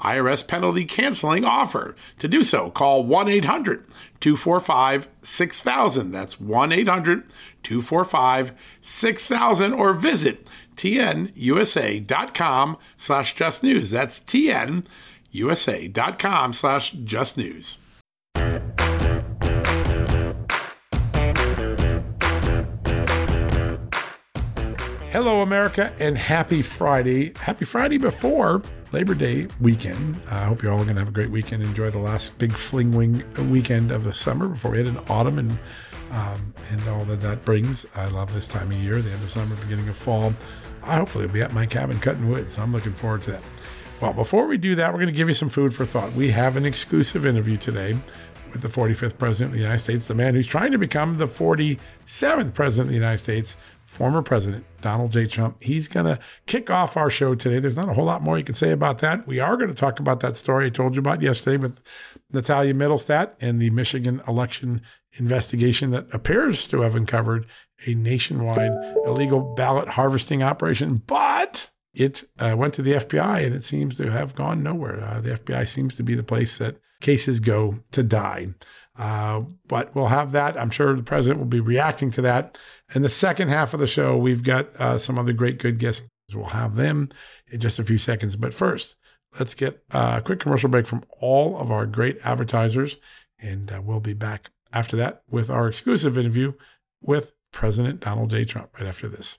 IRS penalty canceling offer. To do so, call 1 800 245 6000. That's 1 800 245 6000 or visit tnusa.com slash just news. That's tnusa.com slash just news. Hello, America, and happy Friday. Happy Friday before Labor Day weekend. I hope you're all going to have a great weekend. Enjoy the last big fling wing weekend of the summer before we head into autumn and um, and all that that brings. I love this time of year, the end of summer, beginning of fall. I hopefully will be at my cabin cutting wood, so I'm looking forward to that. Well, before we do that, we're going to give you some food for thought. We have an exclusive interview today with the 45th President of the United States, the man who's trying to become the 47th President of the United States, former President Donald J. Trump. He's going to kick off our show today. There's not a whole lot more you can say about that. We are going to talk about that story I told you about yesterday with Natalia Middlestat and the Michigan election investigation that appears to have uncovered a nationwide illegal ballot harvesting operation, but it uh, went to the FBI and it seems to have gone nowhere. Uh, the FBI seems to be the place that cases go to die. Uh, but we'll have that. I'm sure the president will be reacting to that. In the second half of the show, we've got uh, some other great, good guests. We'll have them in just a few seconds. But first, let's get a quick commercial break from all of our great advertisers. And uh, we'll be back after that with our exclusive interview with President Donald J. Trump right after this.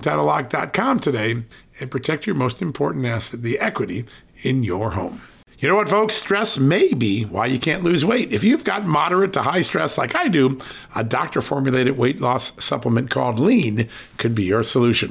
HomeTitleLock.com today and protect your most important asset, the equity in your home. You know what, folks? Stress may be why you can't lose weight. If you've got moderate to high stress like I do, a doctor formulated weight loss supplement called Lean could be your solution.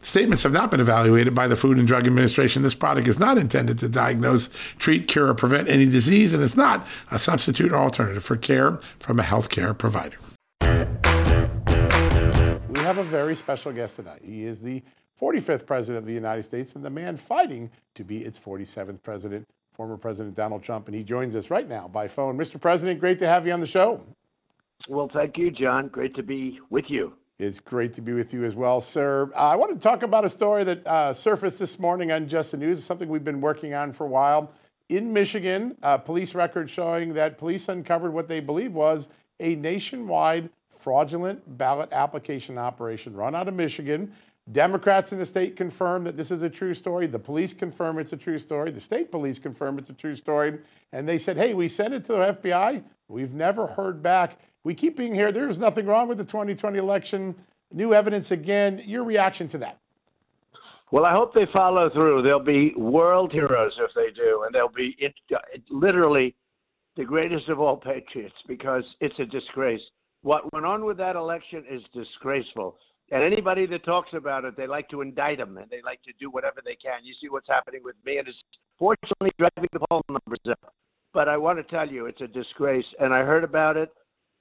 Statements have not been evaluated by the Food and Drug Administration. This product is not intended to diagnose, treat, cure, or prevent any disease, and it's not a substitute or alternative for care from a healthcare provider. We have a very special guest tonight. He is the 45th President of the United States and the man fighting to be its 47th President former President Donald Trump, and he joins us right now by phone. Mr. President, great to have you on the show. Well, thank you, John. Great to be with you. It's great to be with you as well, sir. Uh, I want to talk about a story that uh, surfaced this morning on Just the News. Something we've been working on for a while. In Michigan, uh, police records showing that police uncovered what they believe was a nationwide fraudulent ballot application operation run out of Michigan. Democrats in the state confirm that this is a true story. The police confirm it's a true story. The state police confirm it's a true story. And they said, hey, we sent it to the FBI. We've never heard back. We keep being here. There's nothing wrong with the 2020 election. New evidence again. Your reaction to that? Well, I hope they follow through. They'll be world heroes if they do, and they'll be it, it, literally the greatest of all patriots because it's a disgrace. What went on with that election is disgraceful. And anybody that talks about it, they like to indict them and they like to do whatever they can. You see what's happening with me, and it's fortunately driving the poll numbers up. But I want to tell you, it's a disgrace. And I heard about it.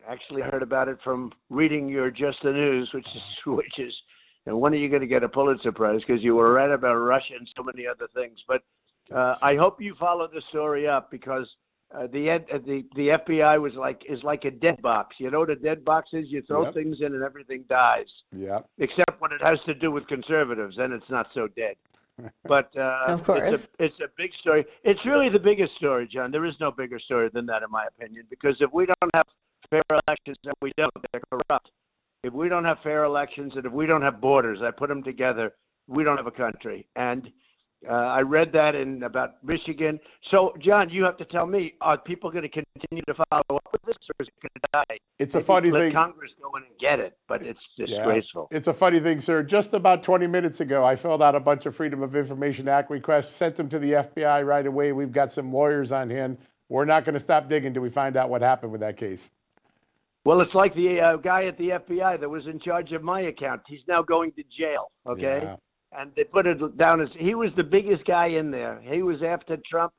Actually, heard about it from reading your Just the News, which is which is. And when are you going to get a Pulitzer Prize? Because you were right about Russia and so many other things. But uh, I hope you follow the story up because uh, the ed, uh, the the FBI was like is like a dead box. You know what a dead box is? You throw yep. things in and everything dies. Yeah. Except when it has to do with conservatives, then it's not so dead. But uh, of course, it's a, it's a big story. It's really the biggest story, John. There is no bigger story than that, in my opinion. Because if we don't have fair elections, and we don't. They're corrupt. If we don't have fair elections, and if we don't have borders, I put them together, we don't have a country. And uh, I read that in about Michigan. So, John, you have to tell me: Are people going to continue to follow up with this, or is it going to die? It's Maybe a funny let thing. Congress go in and get it, but it's disgraceful. Yeah. It's a funny thing, sir. Just about 20 minutes ago, I filled out a bunch of Freedom of Information Act requests, sent them to the FBI right away. We've got some lawyers on hand. We're not going to stop digging until we find out what happened with that case. Well, it's like the uh, guy at the FBI that was in charge of my account. He's now going to jail. Okay. Yeah and they put it down as he was the biggest guy in there. He was after Trump,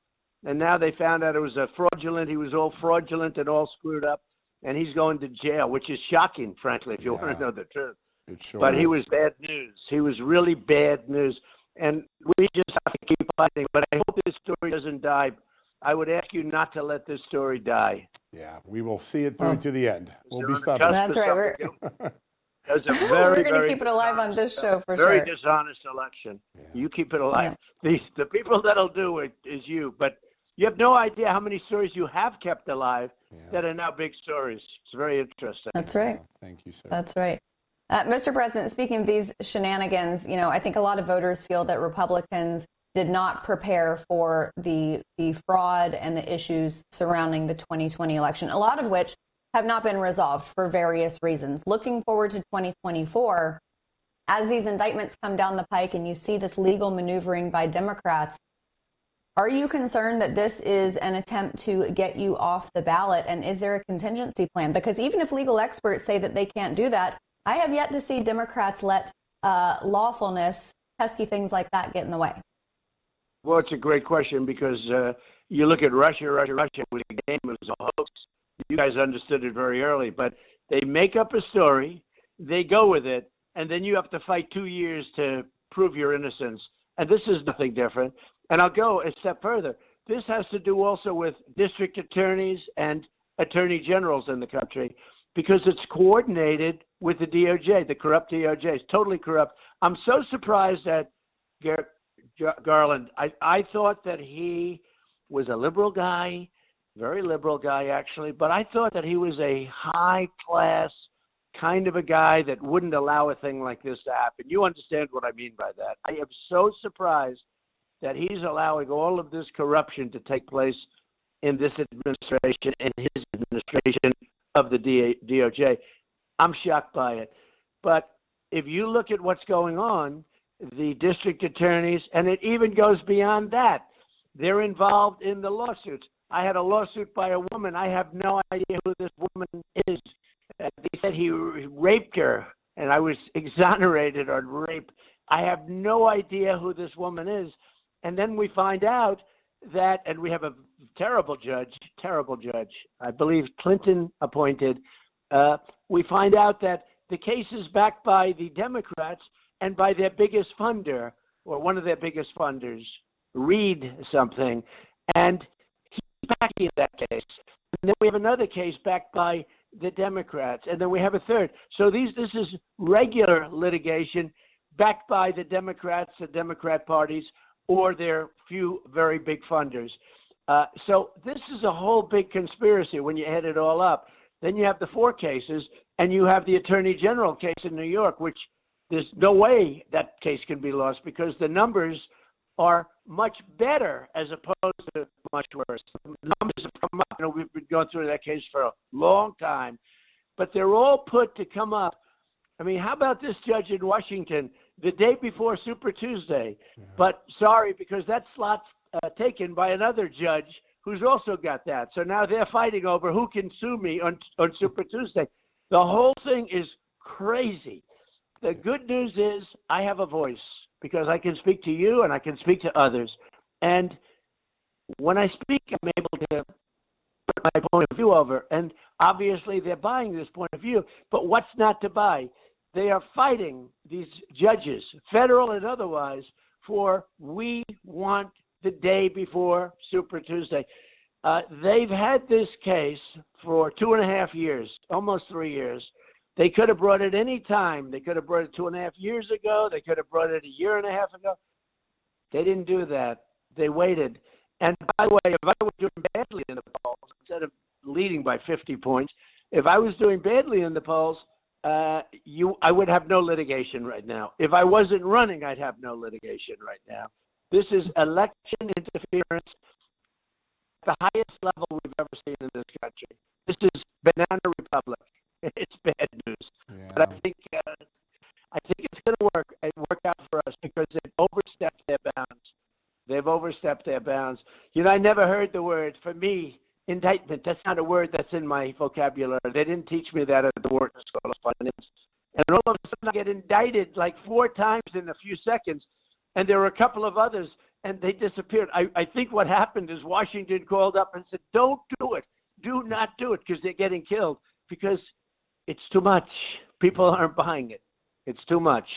and now they found out it was a fraudulent. He was all fraudulent and all screwed up, and he's going to jail, which is shocking, frankly, if you yeah, want to know the truth. Sure but is. he was bad news. He was really bad news, and we just have to keep fighting. But I hope this story doesn't die. I would ask you not to let this story die. Yeah, we will see it through to the end. We'll be stubborn. That's right. We're, very, We're going to keep it alive on this show for very sure. Very dishonest election. Yeah. You keep it alive. Yeah. The, the people that'll do it is you. But you have no idea how many stories you have kept alive yeah. that are now big stories. It's very interesting. That's right. thank you, sir. That's right. Uh, Mr. President, speaking of these shenanigans, you know, I think a lot of voters feel that Republicans did not prepare for the the fraud and the issues surrounding the 2020 election. A lot of which have not been resolved for various reasons. Looking forward to 2024, as these indictments come down the pike and you see this legal maneuvering by Democrats, are you concerned that this is an attempt to get you off the ballot? And is there a contingency plan? Because even if legal experts say that they can't do that, I have yet to see Democrats let uh, lawfulness, pesky things like that get in the way. Well, it's a great question because uh, you look at Russia, Russia, Russia was a game, it was a hoax you guys understood it very early, but they make up a story, they go with it, and then you have to fight two years to prove your innocence. And this is nothing different. And I'll go a step further. This has to do also with district attorneys and attorney generals in the country because it's coordinated with the DOJ, the corrupt DOJ. It's totally corrupt. I'm so surprised that Gar- Garland. I, I thought that he was a liberal guy very liberal guy actually, but I thought that he was a high class kind of a guy that wouldn't allow a thing like this to happen. You understand what I mean by that. I am so surprised that he's allowing all of this corruption to take place in this administration and his administration of the DOJ. I'm shocked by it. But if you look at what's going on, the district attorneys, and it even goes beyond that, they're involved in the lawsuits. I had a lawsuit by a woman. I have no idea who this woman is. Uh, they said he raped her, and I was exonerated on rape. I have no idea who this woman is. And then we find out that, and we have a terrible judge, terrible judge, I believe Clinton appointed. Uh, we find out that the case is backed by the Democrats and by their biggest funder, or one of their biggest funders, Reid something. And he's backing that case. And then we have another case backed by the Democrats, and then we have a third. So these this is regular litigation backed by the Democrats, the Democrat parties, or their few very big funders. Uh, so this is a whole big conspiracy when you add it all up. Then you have the four cases, and you have the Attorney General case in New York, which there's no way that case can be lost because the numbers are much better as opposed to much worse. The numbers have come up. You know, we've been going through that case for a long time, but they're all put to come up. I mean, how about this judge in Washington the day before Super Tuesday? Yeah. But sorry, because that slot's uh, taken by another judge who's also got that. So now they're fighting over who can sue me on on Super Tuesday. The whole thing is crazy. The good news is I have a voice because I can speak to you and I can speak to others. And when I speak, I'm able to put my point of view over. And obviously, they're buying this point of view. But what's not to buy? They are fighting these judges, federal and otherwise, for we want the day before Super Tuesday. Uh, they've had this case for two and a half years, almost three years. They could have brought it any time. They could have brought it two and a half years ago. They could have brought it a year and a half ago. They didn't do that. They waited. And by the way, if I was doing badly in the polls, instead of leading by 50 points, if I was doing badly in the polls, uh, you, I would have no litigation right now. If I wasn't running, I'd have no litigation right now. This is election interference at the highest level we've ever seen in this country. This is banana republic. it's bad news. Yeah. But I think uh, I think it's going to work and work out for us because they've overstepped their bounds. They've overstepped their bounds. You know, I never heard the word for me indictment. That's not a word that's in my vocabulary. They didn't teach me that at the Wharton School of Finance. And all of a sudden, I get indicted like four times in a few seconds, and there were a couple of others, and they disappeared. I, I think what happened is Washington called up and said, "Don't do it. Do not do it," because they're getting killed. Because it's too much. People aren't buying it. It's too much.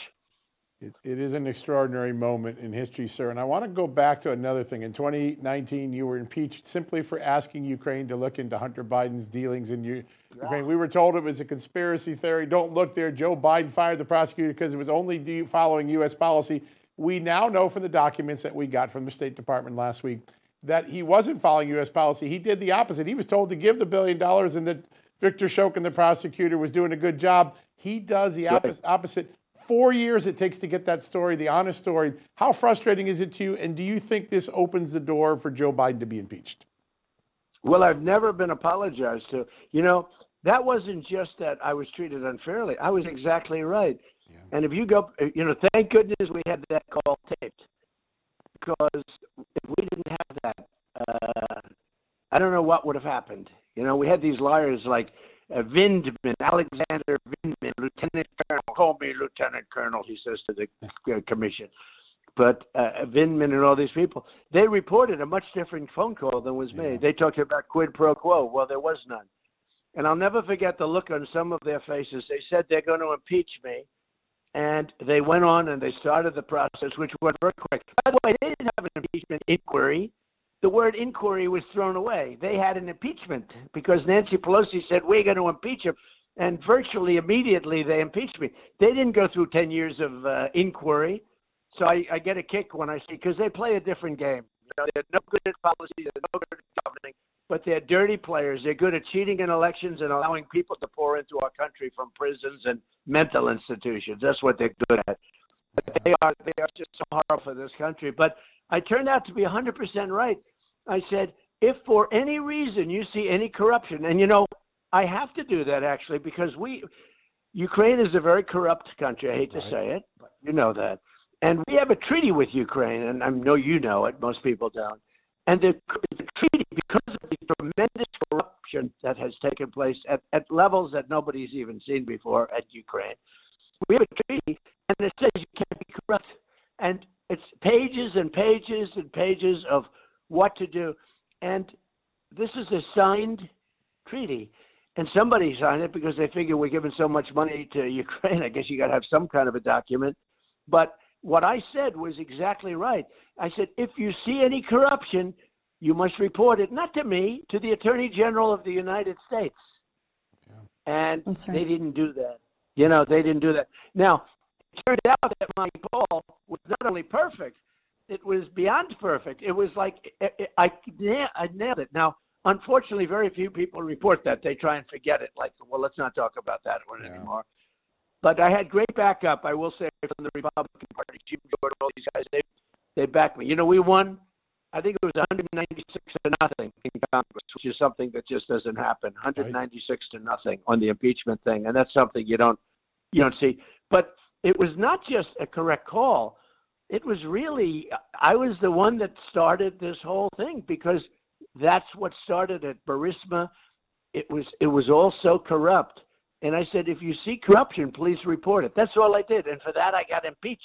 It, it is an extraordinary moment in history, sir. And I want to go back to another thing. In 2019, you were impeached simply for asking Ukraine to look into Hunter Biden's dealings in U- yeah. Ukraine. We were told it was a conspiracy theory. Don't look there. Joe Biden fired the prosecutor because it was only following U.S. policy. We now know from the documents that we got from the State Department last week that he wasn't following U.S. policy. He did the opposite. He was told to give the billion dollars and that Victor Shokin, the prosecutor, was doing a good job. He does the right. opposite. Four years it takes to get that story, the honest story. How frustrating is it to you? And do you think this opens the door for Joe Biden to be impeached? Well, I've never been apologized to. You know, that wasn't just that I was treated unfairly. I was exactly right. Yeah. And if you go, you know, thank goodness we had that call taped because if we didn't have that, uh, I don't know what would have happened. You know, we had these lawyers like uh, Vindman, Alexander Vindman, Lieutenant Colonel. Call me Lieutenant Colonel, he says to the uh, commission. But uh, Vindman and all these people, they reported a much different phone call than was made. Yeah. They talked about quid pro quo. Well, there was none. And I'll never forget the look on some of their faces. They said they're going to impeach me. And they went on and they started the process, which went very quick. By the way, they didn't have an impeachment inquiry the word inquiry was thrown away. They had an impeachment because Nancy Pelosi said, We're going to impeach him. And virtually immediately they impeached me. They didn't go through 10 years of uh, inquiry. So I, I get a kick when I see, because they play a different game. You know, they're no good at policy, they're no good at governing, but they're dirty players. They're good at cheating in elections and allowing people to pour into our country from prisons and mental institutions. That's what they're good at. But they are they are just so horrible for this country. But I turned out to be 100% right. I said, if for any reason you see any corruption, and you know, I have to do that actually because we, Ukraine is a very corrupt country. I hate to say it, but you know that. And we have a treaty with Ukraine, and I know you know it, most people don't. And the, the treaty, because of the tremendous corruption that has taken place at, at levels that nobody's even seen before at Ukraine, we have a treaty, and it says you can't be corrupt. And it's pages and pages and pages of what to do. And this is a signed treaty. And somebody signed it because they figure we're giving so much money to Ukraine. I guess you got to have some kind of a document. But what I said was exactly right. I said, if you see any corruption, you must report it not to me, to the Attorney General of the United States. Yeah. And they didn't do that. You know, they didn't do that. Now, it turned out that my ball was not only perfect, it was beyond perfect. It was like it, it, I, I nailed it. Now, unfortunately, very few people report that. They try and forget it. Like, well, let's not talk about that one yeah. anymore. But I had great backup, I will say, from the Republican Party. Jim Jordan, all these guys, they they backed me. You know, we won. I think it was 196 to nothing in Congress, which is something that just doesn't happen. 196 right. to nothing on the impeachment thing, and that's something you don't you don't see. But it was not just a correct call. It was really I was the one that started this whole thing because that's what started at Burisma. It was it was all so corrupt and I said, if you see corruption, please report it. That's all I did. And for that, I got impeached.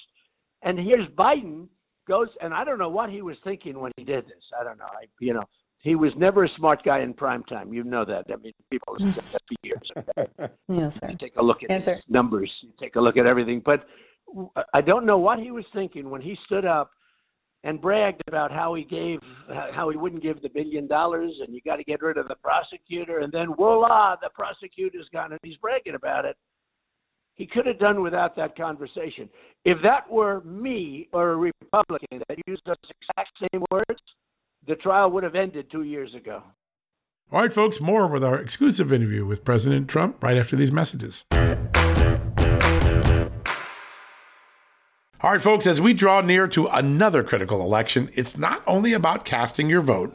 And here's Biden goes, and I don't know what he was thinking when he did this. I don't know. I, you know, he was never a smart guy in prime time. You know that. I mean, people have said that for years. Okay? yes, sir. You take a look at yes, numbers. You take a look at everything. But I don't know what he was thinking when he stood up and bragged about how he gave how he wouldn't give the billion dollars and you got to get rid of the prosecutor and then voila the prosecutor's gone and he's bragging about it he could have done without that conversation. If that were me or a republican that used those exact same words the trial would have ended two years ago. All right folks more with our exclusive interview with president trump right after these messages. All right, folks, as we draw near to another critical election, it's not only about casting your vote,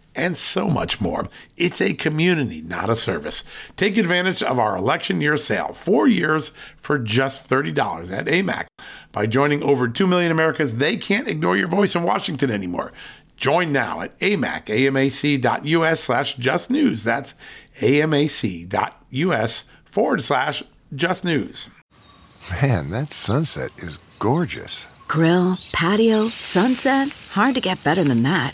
and so much more. It's a community, not a service. Take advantage of our election year sale, four years for just $30 at AMAC. By joining over 2 million Americans, they can't ignore your voice in Washington anymore. Join now at amac, amac.us slash just news. That's amac.us forward slash just news. Man, that sunset is gorgeous. Grill, patio, sunset. Hard to get better than that.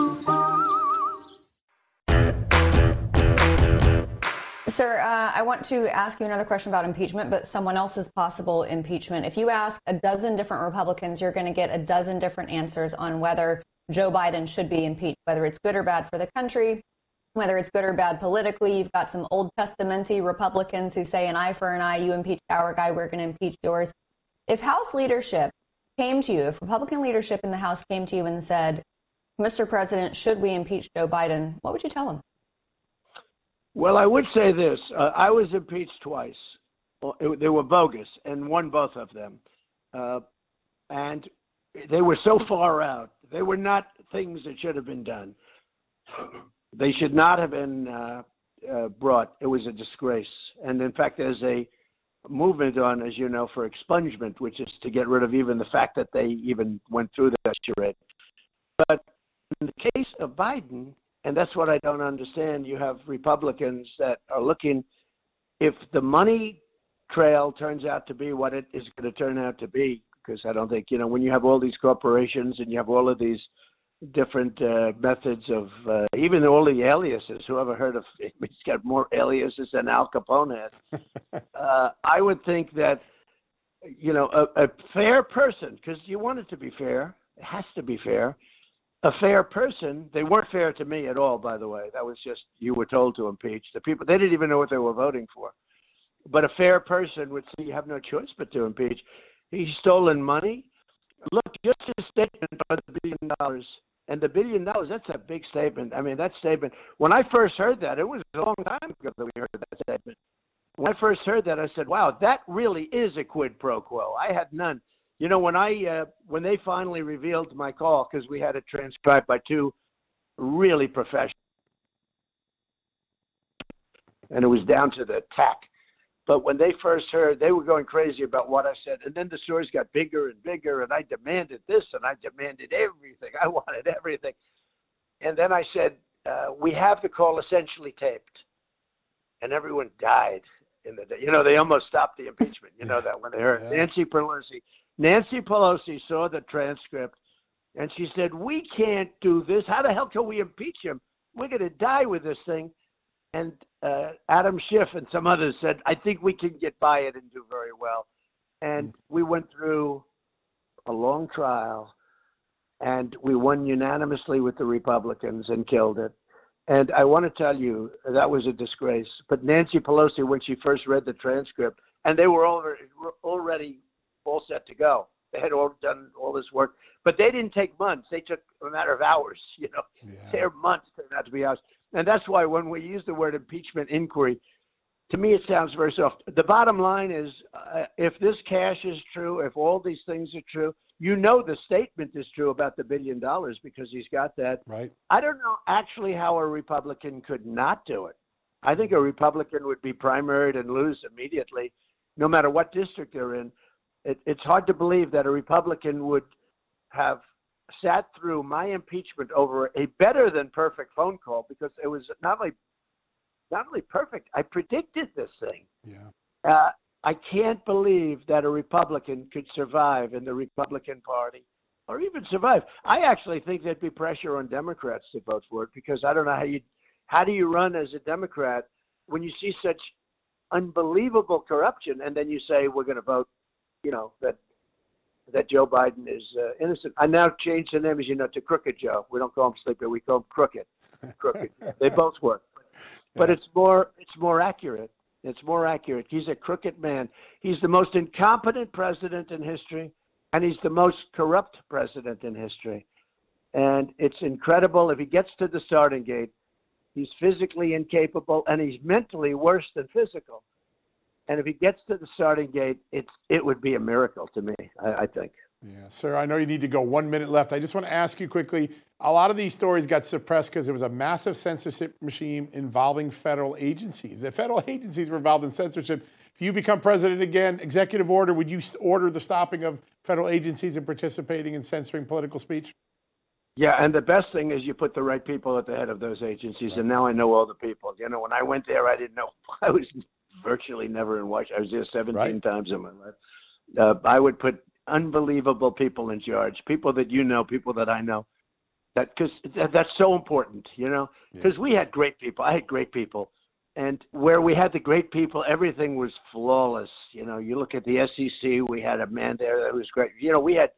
I want to ask you another question about impeachment, but someone else's possible impeachment. If you ask a dozen different Republicans, you're going to get a dozen different answers on whether Joe Biden should be impeached, whether it's good or bad for the country, whether it's good or bad politically. You've got some Old Testamenty Republicans who say an eye for an eye, you impeach our guy, we're going to impeach yours. If House leadership came to you, if Republican leadership in the House came to you and said, Mr. President, should we impeach Joe Biden? What would you tell them? Well, I would say this: uh, I was impeached twice. Well, it, they were bogus, and won both of them. Uh, and they were so far out. They were not things that should have been done. They should not have been uh, uh, brought. It was a disgrace. And in fact, there's a movement on, as you know, for expungement, which is to get rid of even the fact that they even went through that charade. But in the case of Biden, and that's what I don't understand. You have Republicans that are looking, if the money trail turns out to be what it is going to turn out to be, because I don't think, you know, when you have all these corporations and you have all of these different uh, methods of, uh, even all the aliases, whoever heard of, he's got more aliases than Al Capone had. uh, I would think that, you know, a, a fair person, because you want it to be fair, it has to be fair a fair person. They weren't fair to me at all, by the way. That was just you were told to impeach the people. They didn't even know what they were voting for. But a fair person would say you have no choice but to impeach. He's stolen money. Look, just his statement about the billion dollars. And the billion dollars, that's a big statement. I mean, that statement, when I first heard that, it was a long time ago that we heard that statement. When I first heard that, I said, wow, that really is a quid pro quo. I had none. You know, when I uh, when they finally revealed my call, because we had it transcribed by two really professional, and it was down to the tack. But when they first heard, they were going crazy about what I said. And then the stories got bigger and bigger, and I demanded this and I demanded everything. I wanted everything. And then I said, uh, We have the call essentially taped. And everyone died in the day. You know, they almost stopped the impeachment. You know that when they heard. Nancy Pelosi. Nancy Pelosi saw the transcript and she said, We can't do this. How the hell can we impeach him? We're going to die with this thing and uh, Adam Schiff and some others said, I think we can get by it and do very well. And mm. we went through a long trial and we won unanimously with the Republicans and killed it. And I want to tell you, that was a disgrace. But Nancy Pelosi, when she first read the transcript, and they were already, already all set to go. They had all done all this work, but they didn't take months. They took a matter of hours. You know, yeah. their months turned out to be hours. And that's why when we use the word impeachment inquiry, to me it sounds very soft. The bottom line is uh, if this cash is true, if all these things are true, you know the statement is true about the billion dollars because he's got that. Right. I don't know actually how a Republican could not do it. I think a Republican would be primaried and lose immediately, no matter what district they're in. It, it's hard to believe that a Republican would have sat through my impeachment over a better than perfect phone call because it was not only not only perfect, I predicted this thing. Yeah. Uh, I can't believe that a Republican could survive in the Republican Party or even survive. I actually think there'd be pressure on Democrats to vote for it because I don't know how you how do you run as a Democrat when you see such unbelievable corruption and then you say we're going to vote, you know, that that Joe Biden is uh, innocent. I now changed the name, as you know, to Crooked Joe. We don't call him Sleepy, we call him Crooked. Crooked. they both work, but yeah. it's more it's more accurate. It's more accurate. He's a crooked man. He's the most incompetent president in history, and he's the most corrupt president in history. And it's incredible if he gets to the starting gate. He's physically incapable, and he's mentally worse than physical. And if he gets to the starting gate, it's it would be a miracle to me. I, I think. Yeah, sir. I know you need to go. One minute left. I just want to ask you quickly. A lot of these stories got suppressed because there was a massive censorship machine involving federal agencies. If federal agencies were involved in censorship, if you become president again, executive order, would you order the stopping of federal agencies in participating in censoring political speech? Yeah, and the best thing is you put the right people at the head of those agencies. Right. And now I know all the people. You know, when I went there, I didn't know. I was virtually never in Washington. I was there 17 right. times in my life. Uh, I would put unbelievable people in charge, people that you know, people that I know. That because that's so important, you know. Because yeah. we had great people. I had great people, and where we had the great people, everything was flawless. You know, you look at the SEC. We had a man there that was great. You know, we had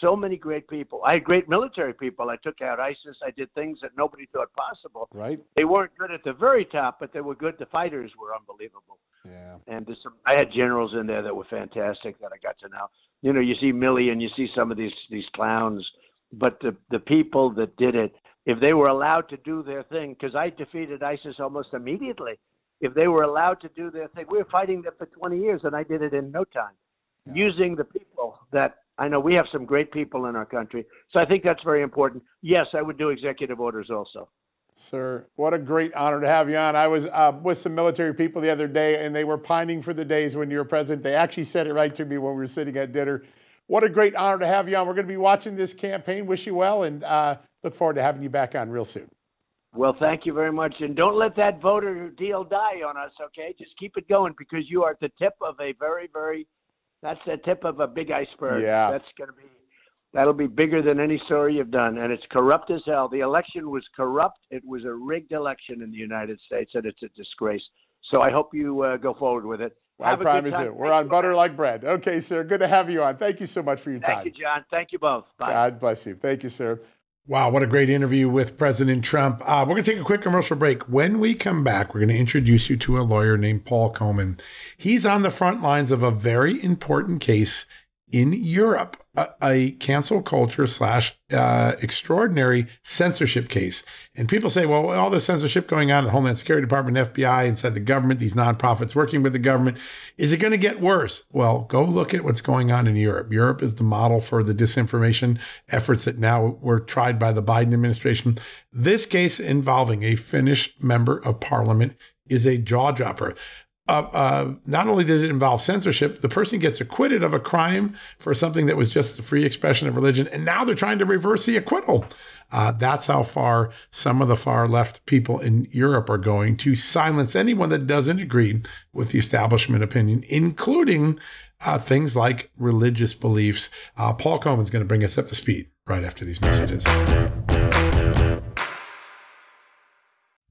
so many great people. I had great military people. I took out ISIS. I did things that nobody thought possible. Right. They weren't good at the very top, but they were good. The fighters were unbelievable. Yeah. And there's some, I had generals in there that were fantastic that I got to know. You know, you see Milley and you see some of these these clowns, but the the people that did it, if they were allowed to do their thing, because I defeated ISIS almost immediately. If they were allowed to do their thing, we were fighting them for 20 years, and I did it in no time, yeah. using the people that I know we have some great people in our country. So I think that's very important. Yes, I would do executive orders also. Sir, what a great honor to have you on. I was uh, with some military people the other day, and they were pining for the days when you were president. They actually said it right to me when we were sitting at dinner. What a great honor to have you on. We're going to be watching this campaign. Wish you well, and uh, look forward to having you back on real soon. Well, thank you very much. And don't let that voter deal die on us, okay? Just keep it going because you are at the tip of a very, very that's the tip of a big iceberg. Yeah. That's going to be that'll be bigger than any story you've done, and it's corrupt as hell. The election was corrupt. It was a rigged election in the United States, and it's a disgrace. So I hope you uh, go forward with it. I promise you. We're Thank on butter like bread. Okay, sir. Good to have you on. Thank you so much for your Thank time. Thank you, John. Thank you both. Bye. God bless you. Thank you, sir. Wow, what a great interview with President Trump. Uh, we're going to take a quick commercial break. When we come back, we're going to introduce you to a lawyer named Paul Coleman. He's on the front lines of a very important case in Europe a, cancel culture slash uh, extraordinary censorship case. And people say, well, all the censorship going on in the Homeland Security Department, FBI, inside the government, these nonprofits working with the government, is it going to get worse? Well, go look at what's going on in Europe. Europe is the model for the disinformation efforts that now were tried by the Biden administration. This case involving a Finnish member of parliament is a jaw dropper uh, uh, not only did it involve censorship, the person gets acquitted of a crime for something that was just the free expression of religion, and now they're trying to reverse the acquittal. Uh, that's how far some of the far left people in Europe are going to silence anyone that doesn't agree with the establishment opinion, including uh, things like religious beliefs. Uh, Paul Coleman's going to bring us up to speed right after these messages.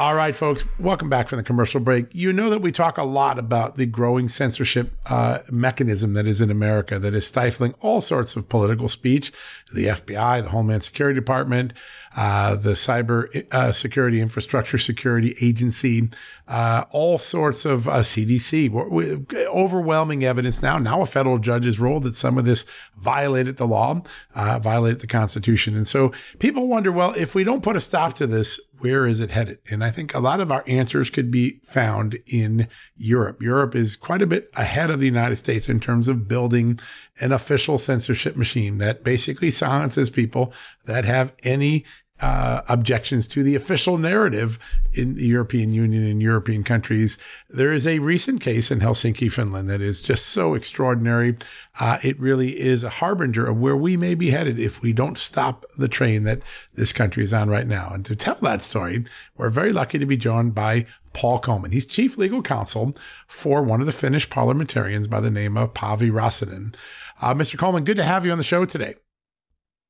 All right, folks, welcome back from the commercial break. You know that we talk a lot about the growing censorship uh, mechanism that is in America that is stifling all sorts of political speech. The FBI, the Homeland Security Department, uh, the Cyber uh, Security Infrastructure Security Agency, uh, all sorts of CDC. Uh, overwhelming evidence now. Now a federal judge has ruled that some of this violated the law, uh, violated the Constitution. And so people wonder, well, if we don't put a stop to this, where is it headed? And I think a lot of our answers could be found in Europe. Europe is quite a bit ahead of the United States in terms of building an official censorship machine that basically silences people that have any uh, objections to the official narrative in the European Union and European countries. There is a recent case in Helsinki, Finland, that is just so extraordinary. Uh, it really is a harbinger of where we may be headed if we don't stop the train that this country is on right now. And to tell that story, we're very lucky to be joined by Paul Coleman. He's chief legal counsel for one of the Finnish parliamentarians by the name of Päivi Räsänen. Uh, Mr. Coleman, good to have you on the show today.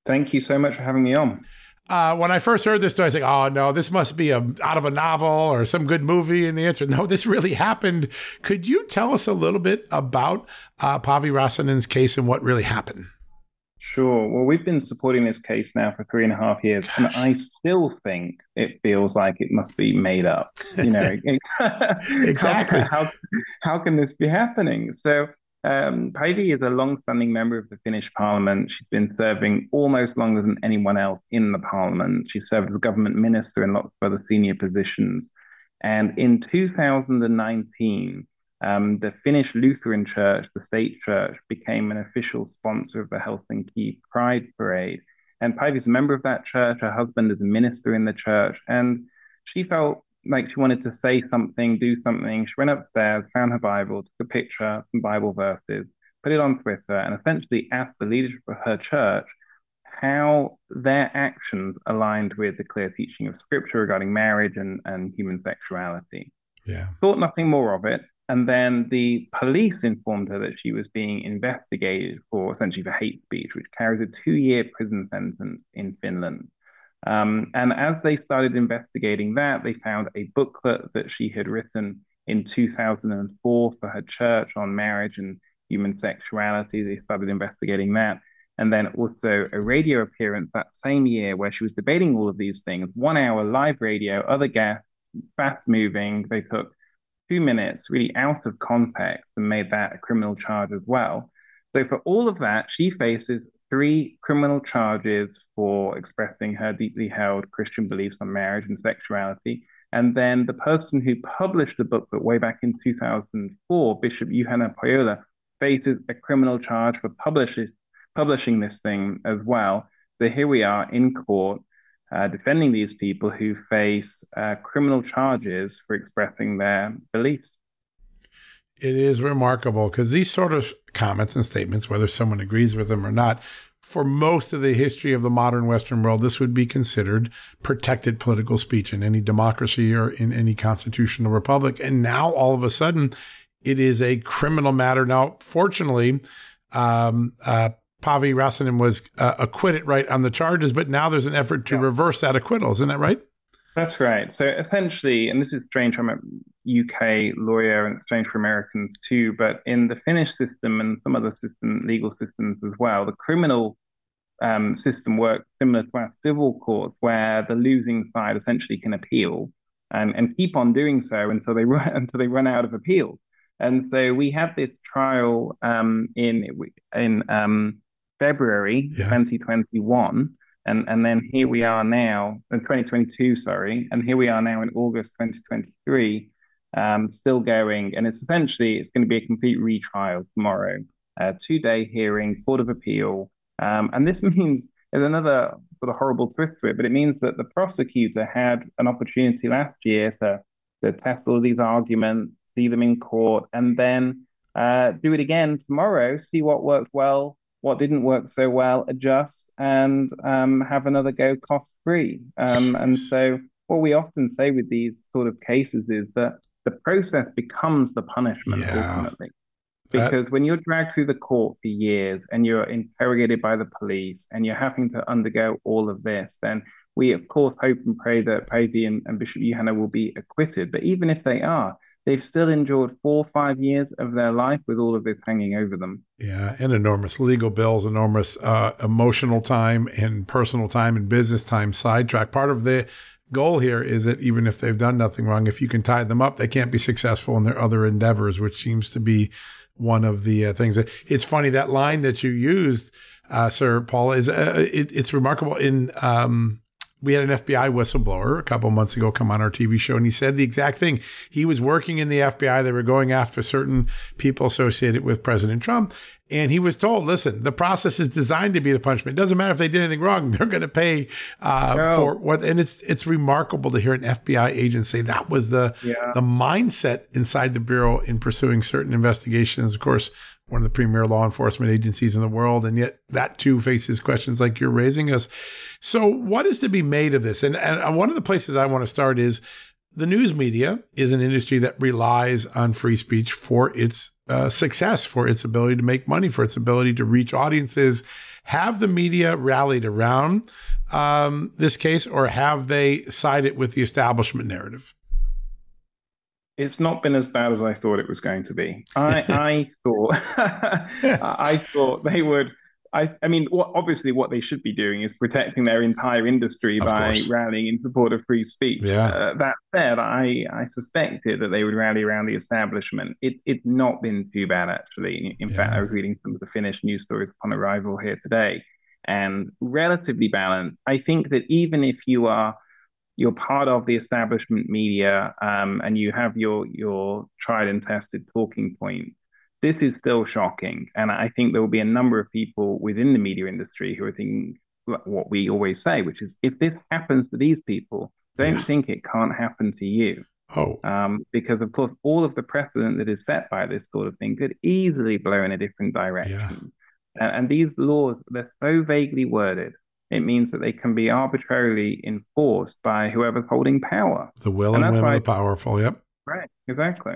Thank you so much for having me on uh, when I first heard this story, I was like, "Oh no, this must be a out of a novel or some good movie." And the answer, no, this really happened. Could you tell us a little bit about uh, Päivi Räsänen's case and what really happened? Sure. Well, we've been supporting this case now for three and a half years, Gosh. and I still think it feels like it must be made up. You know, exactly. how, how, how can this be happening? So um, Päivi is a long-standing member of the Finnish Parliament. She's been serving almost longer than anyone else in the Parliament. She served as a government minister in lots of other senior positions. And in 2019, um, the Finnish Lutheran Church, the state church, became an official sponsor of the Helsinki Pride Parade. And Päivi is a member of that church. Her husband is a minister in the church. And she felt like she wanted to say something, do something. She went upstairs, found her Bible, took a picture, some Bible verses, put it on Twitter, and essentially asked the leadership of her church how their actions aligned with the clear teaching of Scripture regarding marriage and, and human sexuality. Yeah. Thought nothing more of it. And then the police informed her that she was being investigated for essentially for hate speech, which carries a two year prison sentence in Finland. Um, and as they started investigating that, they found a booklet that she had written in 2004 for her church on marriage and human sexuality. They started investigating that. And then also a radio appearance that same year where she was debating all of these things, one hour live radio, other guests, fast moving. They took two minutes really out of context and made that a criminal charge as well. So for all of that, she faces three criminal charges for expressing her deeply held Christian beliefs on marriage and sexuality. And then the person who published the book, but way back in 2004, Bishop Juhana Pohjola, faces a criminal charge for publishing publishing this thing as well. So here we are in court uh, defending these people who face uh, criminal charges for expressing their beliefs. It is remarkable because these sort of comments and statements, whether someone agrees with them or not, for most of the history of the modern Western world, this would be considered protected political speech in any democracy or in any constitutional republic. And now all of a sudden, it is a criminal matter. Now, fortunately, um, uh, Päivi Räsänen was uh, acquitted right on the charges, but now there's an effort to yeah. reverse that acquittal. Isn't that right? That's right. So essentially, and this is strange, I'm a UK lawyer and strange for Americans too, but in the Finnish system and some other system, legal systems as well, the criminal um, system works similar to our civil courts, where the losing side essentially can appeal and, and keep on doing so until they run until they run out of appeals. And so we had this trial um, in in um, February yeah. 2021. And, and then here we are now, in 2022, sorry, and here we are now in August 2023, um, still going. And it's essentially, it's going to be a complete retrial tomorrow, a two-day hearing, Court of Appeal. Um, and this means, there's another sort of horrible twist to it, but it means that the prosecutor had an opportunity last year to, to test all these arguments, see them in court, and then uh, do it again tomorrow, see what worked well, what didn't work so well, adjust and um, have another go cost free. Um, and so, what we often say with these sort of cases is that the process becomes the punishment yeah. ultimately. Because that... when you're dragged through the court for years and you're interrogated by the police and you're having to undergo all of this, then we of course hope and pray that Päivi and, and Bishop Juhana will be acquitted. But even if they are, they've still endured four or five years of their life with all of this hanging over them. Yeah, and enormous legal bills, enormous uh, emotional time and personal time and business time sidetrack. Part of the goal here is that even if they've done nothing wrong, if you can tie them up, they can't be successful in their other endeavors, which seems to be one of the uh, things. It's funny that line that you used, uh, Sir Paul, is uh, it, it's remarkable in. Um, we had an FBI whistleblower a couple months ago come on our TV show, and he said the exact thing. He was working in the FBI. They were going after certain people associated with President Trump. And he was told, listen, the process is designed to be the punishment. It doesn't matter if they did anything wrong. They're going to pay uh, no. for what. And it's it's remarkable to hear an FBI agent say that was the yeah. the mindset inside the bureau in pursuing certain investigations. Of course, one of the premier law enforcement agencies in the world. And yet that too faces questions like you're raising us. So what is to be made of this? And, and one of the places I want to start is the news media is an industry that relies on free speech for its uh, success, for its ability to make money, for its ability to reach audiences. Have the media rallied around um, this case, or have they sided with the establishment narrative? It's not been as bad as I thought it was going to be. I, I thought I thought they would. I, I mean, what, obviously, what they should be doing is protecting their entire industry of by course. rallying in support of free speech. Yeah. Uh, that said, I, I suspected that they would rally around the establishment. It, it's not been too bad, actually. In yeah. fact, I was reading some of the Finnish news stories upon arrival here today, and relatively balanced. I think that even if you are you're part of the establishment media um, and you have your your tried and tested talking point this is still shocking and i think there will be a number of people within the media industry who are thinking what we always say which is if this happens to these people don't yeah. think it can't happen to you oh um, because of course all of the precedent that is set by this sort of thing could easily blow in a different direction yeah. and, and these laws they're so vaguely worded it means that they can be arbitrarily enforced by whoever's holding power. The will and, and of the powerful. Yep. Right. Exactly.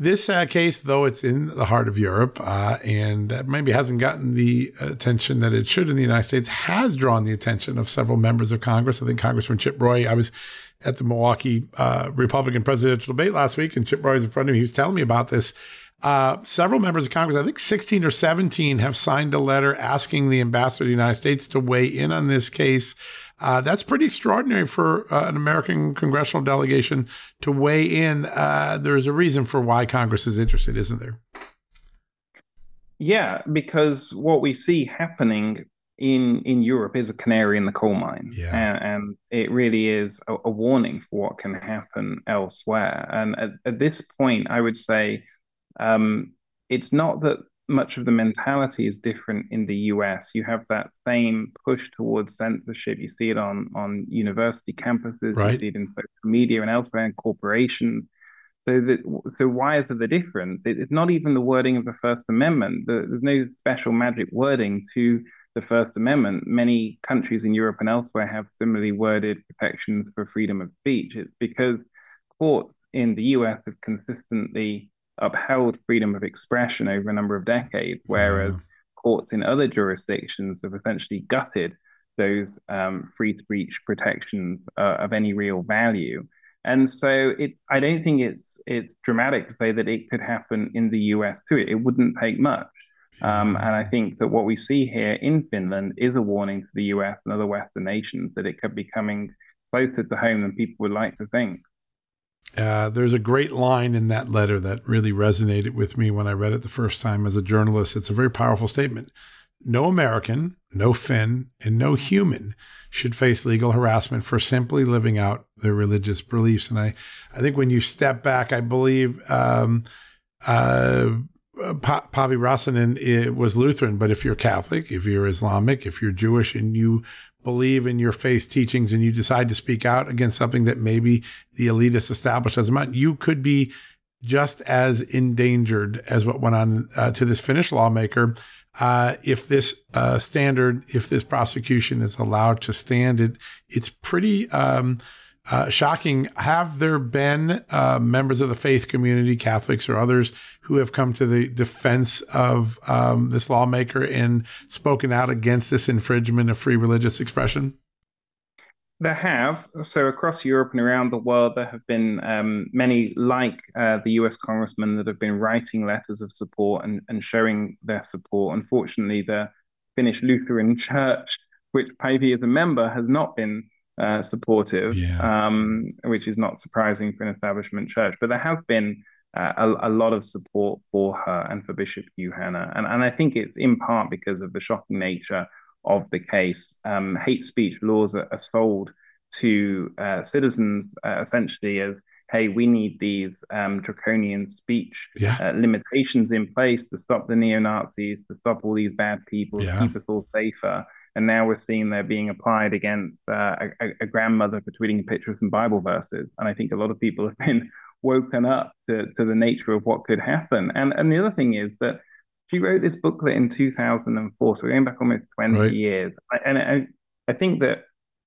This uh, case, though it's in the heart of Europe uh, and maybe hasn't gotten the attention that it should in the United States, has drawn the attention of several members of Congress. I think Congressman Chip Roy, I was at the Milwaukee uh, Republican presidential debate last week, and Chip Roy was in front of me. He was telling me about this. Uh, several members of Congress, I think 16 or 17, have signed a letter asking the ambassador of the United States to weigh in on this case. Uh, that's pretty extraordinary for uh, an American congressional delegation to weigh in. Uh, there's a reason for why Congress is interested, isn't there? Yeah, because what we see happening in in Europe is a canary in the coal mine, Yeah. and, and it really is a, a warning for what can happen elsewhere. And at, at this point, I would say um, it's not that much of the mentality is different in the US. You have that same push towards censorship. You see it on on university campuses, Right. you see it in social media and elsewhere in corporations. So that so why is there the difference? It- It's not even the wording of the First Amendment. The- There's no special magic wording to the First Amendment. Many countries in Europe and elsewhere have similarly worded protections for freedom of speech. It's because courts in the US have consistently upheld freedom of expression over a number of decades, whereas Yeah. courts in other jurisdictions have essentially gutted those um, free speech protections uh, of any real value. And so it, I don't think it's it's dramatic to say that it could happen in the US too. It, it wouldn't take much. Um, and I think that what we see here in Finland is a warning to the US and other Western nations that it could be coming closer to home than people would like to think. Uh, there's a great line in that letter that really resonated with me when I read it the first time as a journalist. It's a very powerful statement. No American, no Finn, and no human should face legal harassment for simply living out their religious beliefs. And I, I think when you step back, I believe um, uh, pa- Päivi Räsänen was Lutheran, but if you're Catholic, if you're Islamic, if you're Jewish, and you believe in your faith teachings and you decide to speak out against something that maybe the elitist established as a mind, you could be just as endangered as what went on uh, to this Finnish lawmaker. Uh, if this uh, standard, if this prosecution is allowed to stand, it it's pretty um, uh, shocking. Have there been uh, members of the faith community, Catholics or others, who have come to the defense of um, this lawmaker and spoken out against this infringement of free religious expression? There have. So across Europe and around the world, there have been um, many, like uh, the US congressman, that have been writing letters of support and, and showing their support. Unfortunately, the Finnish Lutheran Church, which Päivi is a member, has not been uh, supportive, Yeah. um, which is not surprising for an establishment church. But there has been uh, a, a lot of support for her and for Bishop Juhana. And, and I think it's in part because of the shocking nature of the case. Um, hate speech laws are, are sold to uh, citizens uh, essentially as, hey, we need these um, draconian speech Yeah. uh, limitations in place to stop the neo Nazis, to stop all these bad people, Yeah. to keep us all safer. And now we're seeing they're being applied against uh, a, a grandmother for tweeting a picture of some Bible verses. And I think a lot of people have been woken up to, to the nature of what could happen. And and the other thing is that she wrote this booklet in 2004, so we're going back almost 20 Right. years. I- And I, I think that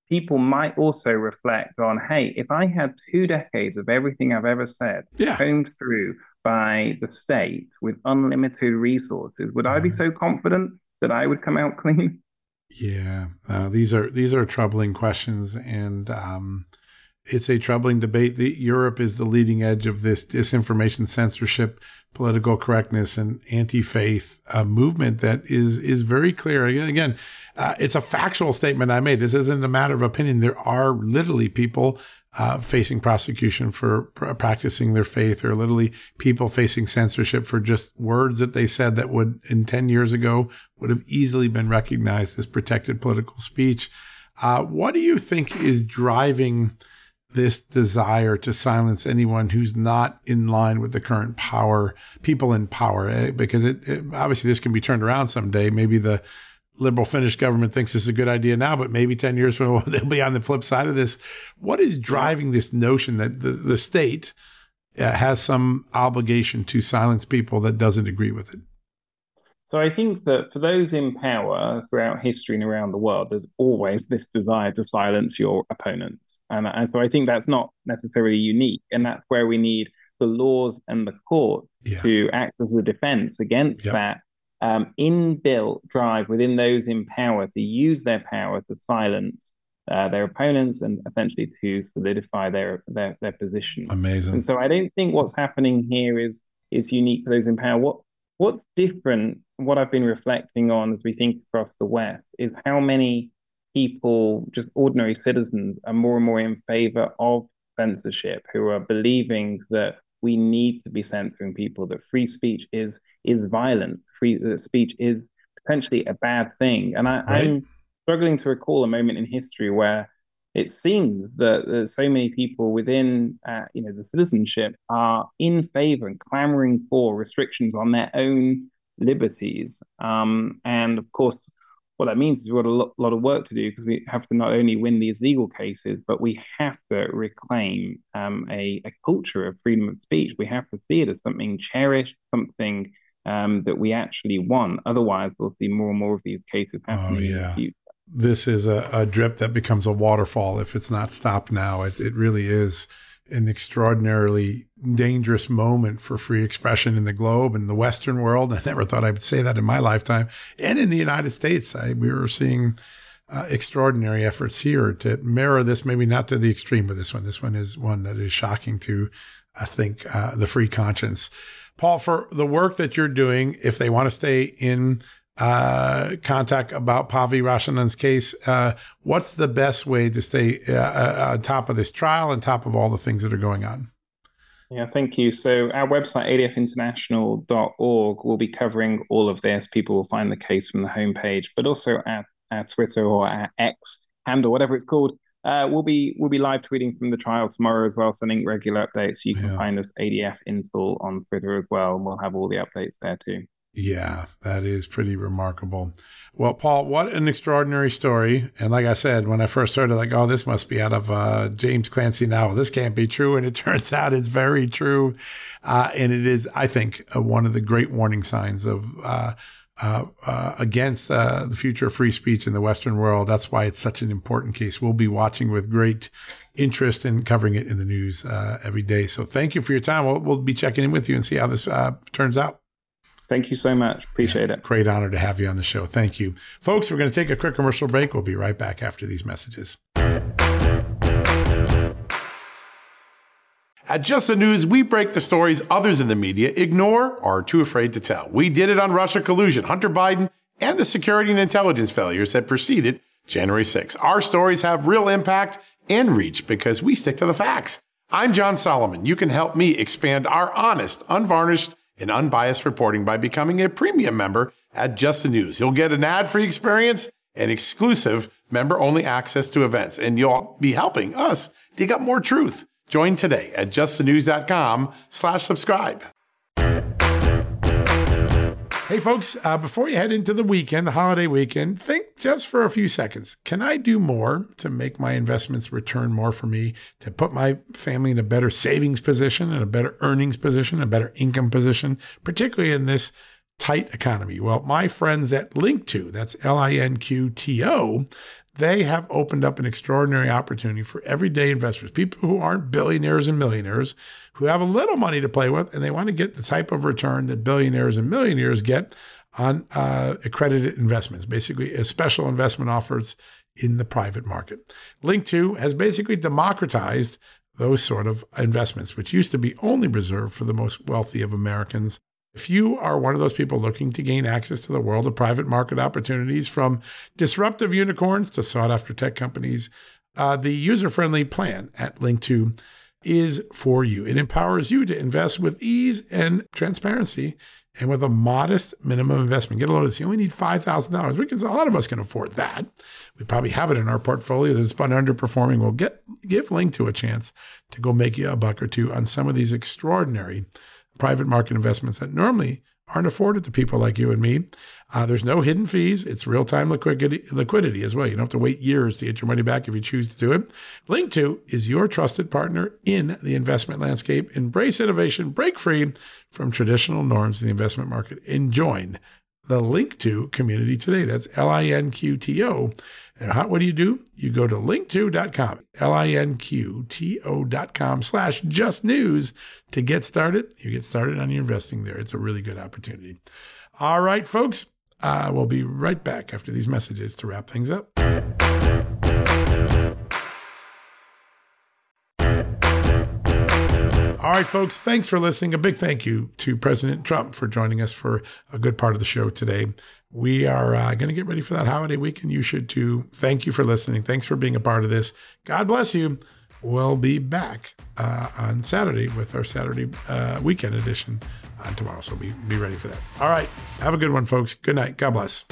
people might also reflect on, hey, if I had two decades of everything I've ever said Yeah. combed through by the state with unlimited resources, would I be so confident that I would come out clean? Yeah, uh, these are these are troubling questions, and um, it's a troubling debate. The, Europe is the leading edge of this disinformation, censorship, political correctness, and anti-faith uh, movement that is is very clear. Again, uh, it's a factual statement I made. This isn't a matter of opinion. There are literally people uh, facing prosecution for pr- practicing their faith, or literally people facing censorship for just words that they said that would, in 10 years ago, would have easily been recognized as protected political speech. Uh, what do you think is driving this desire to silence anyone who's not in line with the current power, people in power? eh? Because it, it, obviously this can be turned around someday. Maybe the liberal Finnish government thinks this is a good idea now, but maybe 10 years from now, they'll be on the flip side of this. What is driving this notion that the, the state uh, has some obligation to silence people that doesn't agree with it? So I think that for those in power throughout history and around the world, there's always this desire to silence your opponents. And, and so I think that's not necessarily unique. And that's where we need the laws and the courts Yeah. to act as the defense against Yep. that um, inbuilt drive within those in power to use their power to silence uh, their opponents and essentially to solidify their their, their position. Amazing. And so I don't think what's happening here is is unique for those in power. What what's different, what I've been reflecting on as we think across the West, is how many people, just ordinary citizens, are more and more in favor of censorship, who are believing that we need to be censoring people. That free speech is is violence. Free uh, speech is potentially a bad thing. And I, right. I'm struggling to recall a moment in history where it seems that, that so many people within uh, you know the citizenship are in favor and clamoring for restrictions on their own liberties. Um, and of course, what that means is we've got a lot, lot of work to do because we have to not only win these legal cases, but we have to reclaim um, a, a culture of freedom of speech. We have to see it as something cherished, something um, that we actually want. Otherwise, we'll see more and more of these cases oh, happening. Oh, yeah. This is a, a, drip that becomes a waterfall if it's not stopped now. It, it really is an extraordinarily dangerous moment for free expression in the globe and the Western world. I never thought I would say that in my lifetime. And in the United States, I, we were seeing uh, extraordinary efforts here to mirror this, maybe not to the extreme of this one. This one is one that is shocking to, I think, uh, the free conscience. Paul, for the work that you're doing, if they want to stay in uh, contact about Päivi Räsänen's case. Uh, what's the best way to stay uh, uh, on top of this trial and top of all the things that are going on? Yeah, thank you. So our website, adfinternational.org, will be covering all of this. People will find the case from the homepage, but also at, at Twitter or at X handle, whatever it's called. Uh, we'll be we'll be live tweeting from the trial tomorrow as well, sending regular updates. You can yeah. find us ADF Info on Twitter as well, and we'll have all the updates there too. Yeah, that is pretty remarkable. Well, Paul, what an extraordinary story. And like I said, when I first heard it, like, oh, this must be out of uh, James Clancy novel. This can't be true. And it turns out it's very true. Uh, and it is, I think, uh, one of the great warning signs of uh, uh, uh, against the future of free speech in the Western world. That's why it's such an important case. We'll be watching with great interest and in covering it in the news every day. So thank you for your time. We'll, we'll, be checking in with you and see how this turns out. Thank you so much. Appreciate yeah, it. Great honor to have you on the show. Thank you. Folks, we're going to take a quick commercial break. We'll be right back after these messages. At Just the News, we break the stories others in the media ignore or are too afraid to tell. We did it on Russia collusion, Hunter Biden, and the security and intelligence failures that preceded January 6. Our stories have real impact and reach because we stick to the facts. I'm John Solomon. You can help me expand our honest, unvarnished, and unbiased reporting by becoming a premium member at Just the News. You'll get an ad-free experience and exclusive member-only access to events, and you'll be helping us dig up more truth. Join today at justthenews.com slash subscribe. Hey, folks, uh, before you head into the weekend, the holiday weekend, think just for a few seconds. Can I do more to make my investments return more for me, to put my family in a better savings position, and a better earnings position, a better income position, particularly in this tight economy? Well, my friends at Linqto, that's L I N Q T O, they have opened up an extraordinary opportunity for everyday investors, people who aren't billionaires and millionaires, who have a little money to play with, and they want to get the type of return that billionaires and millionaires get on uh, accredited investments, basically a special investment offers in the private market. Linqto has basically democratized those sort of investments, which used to be only reserved for the most wealthy of Americans. If you are one of those people looking to gain access to the world of private market opportunities from disruptive unicorns to sought after tech companies, uh, the user friendly plan at Linqto is for you. It empowers you to invest with ease and transparency and with a modest minimum investment. Get a load of this. You only need $5,000. We can, a lot of us can afford that. We probably have it in our portfolio that's been underperforming. We'll get, give Linqto a chance to go make you a buck or two on some of these extraordinary private market investments that normally aren't afforded to people like you and me. Uh, there's no hidden fees. It's real time liquidity, liquidity as well. You don't have to wait years to get your money back if you choose to do it. Linqto is your trusted partner in the investment landscape. Embrace innovation, break free from traditional norms in the investment market, and join the Linqto community today. That's L I N Q T O. And how, what do you do? You go to linqto.com, L I N Q T O.com slash just news to get started. You get started on your investing there. It's a really good opportunity. All right, folks, uh, we'll be right back after these messages to wrap things up. All right, folks, thanks for listening. A big thank you to President Trump for joining us for a good part of the show today. We are uh, going to get ready for that holiday weekend. You should too. Thank you for listening. Thanks for being a part of this. God bless you. We'll be back uh, on Saturday with our Saturday uh, weekend edition on tomorrow. So be, be ready for that. All right. Have a good one, folks. Good night. God bless.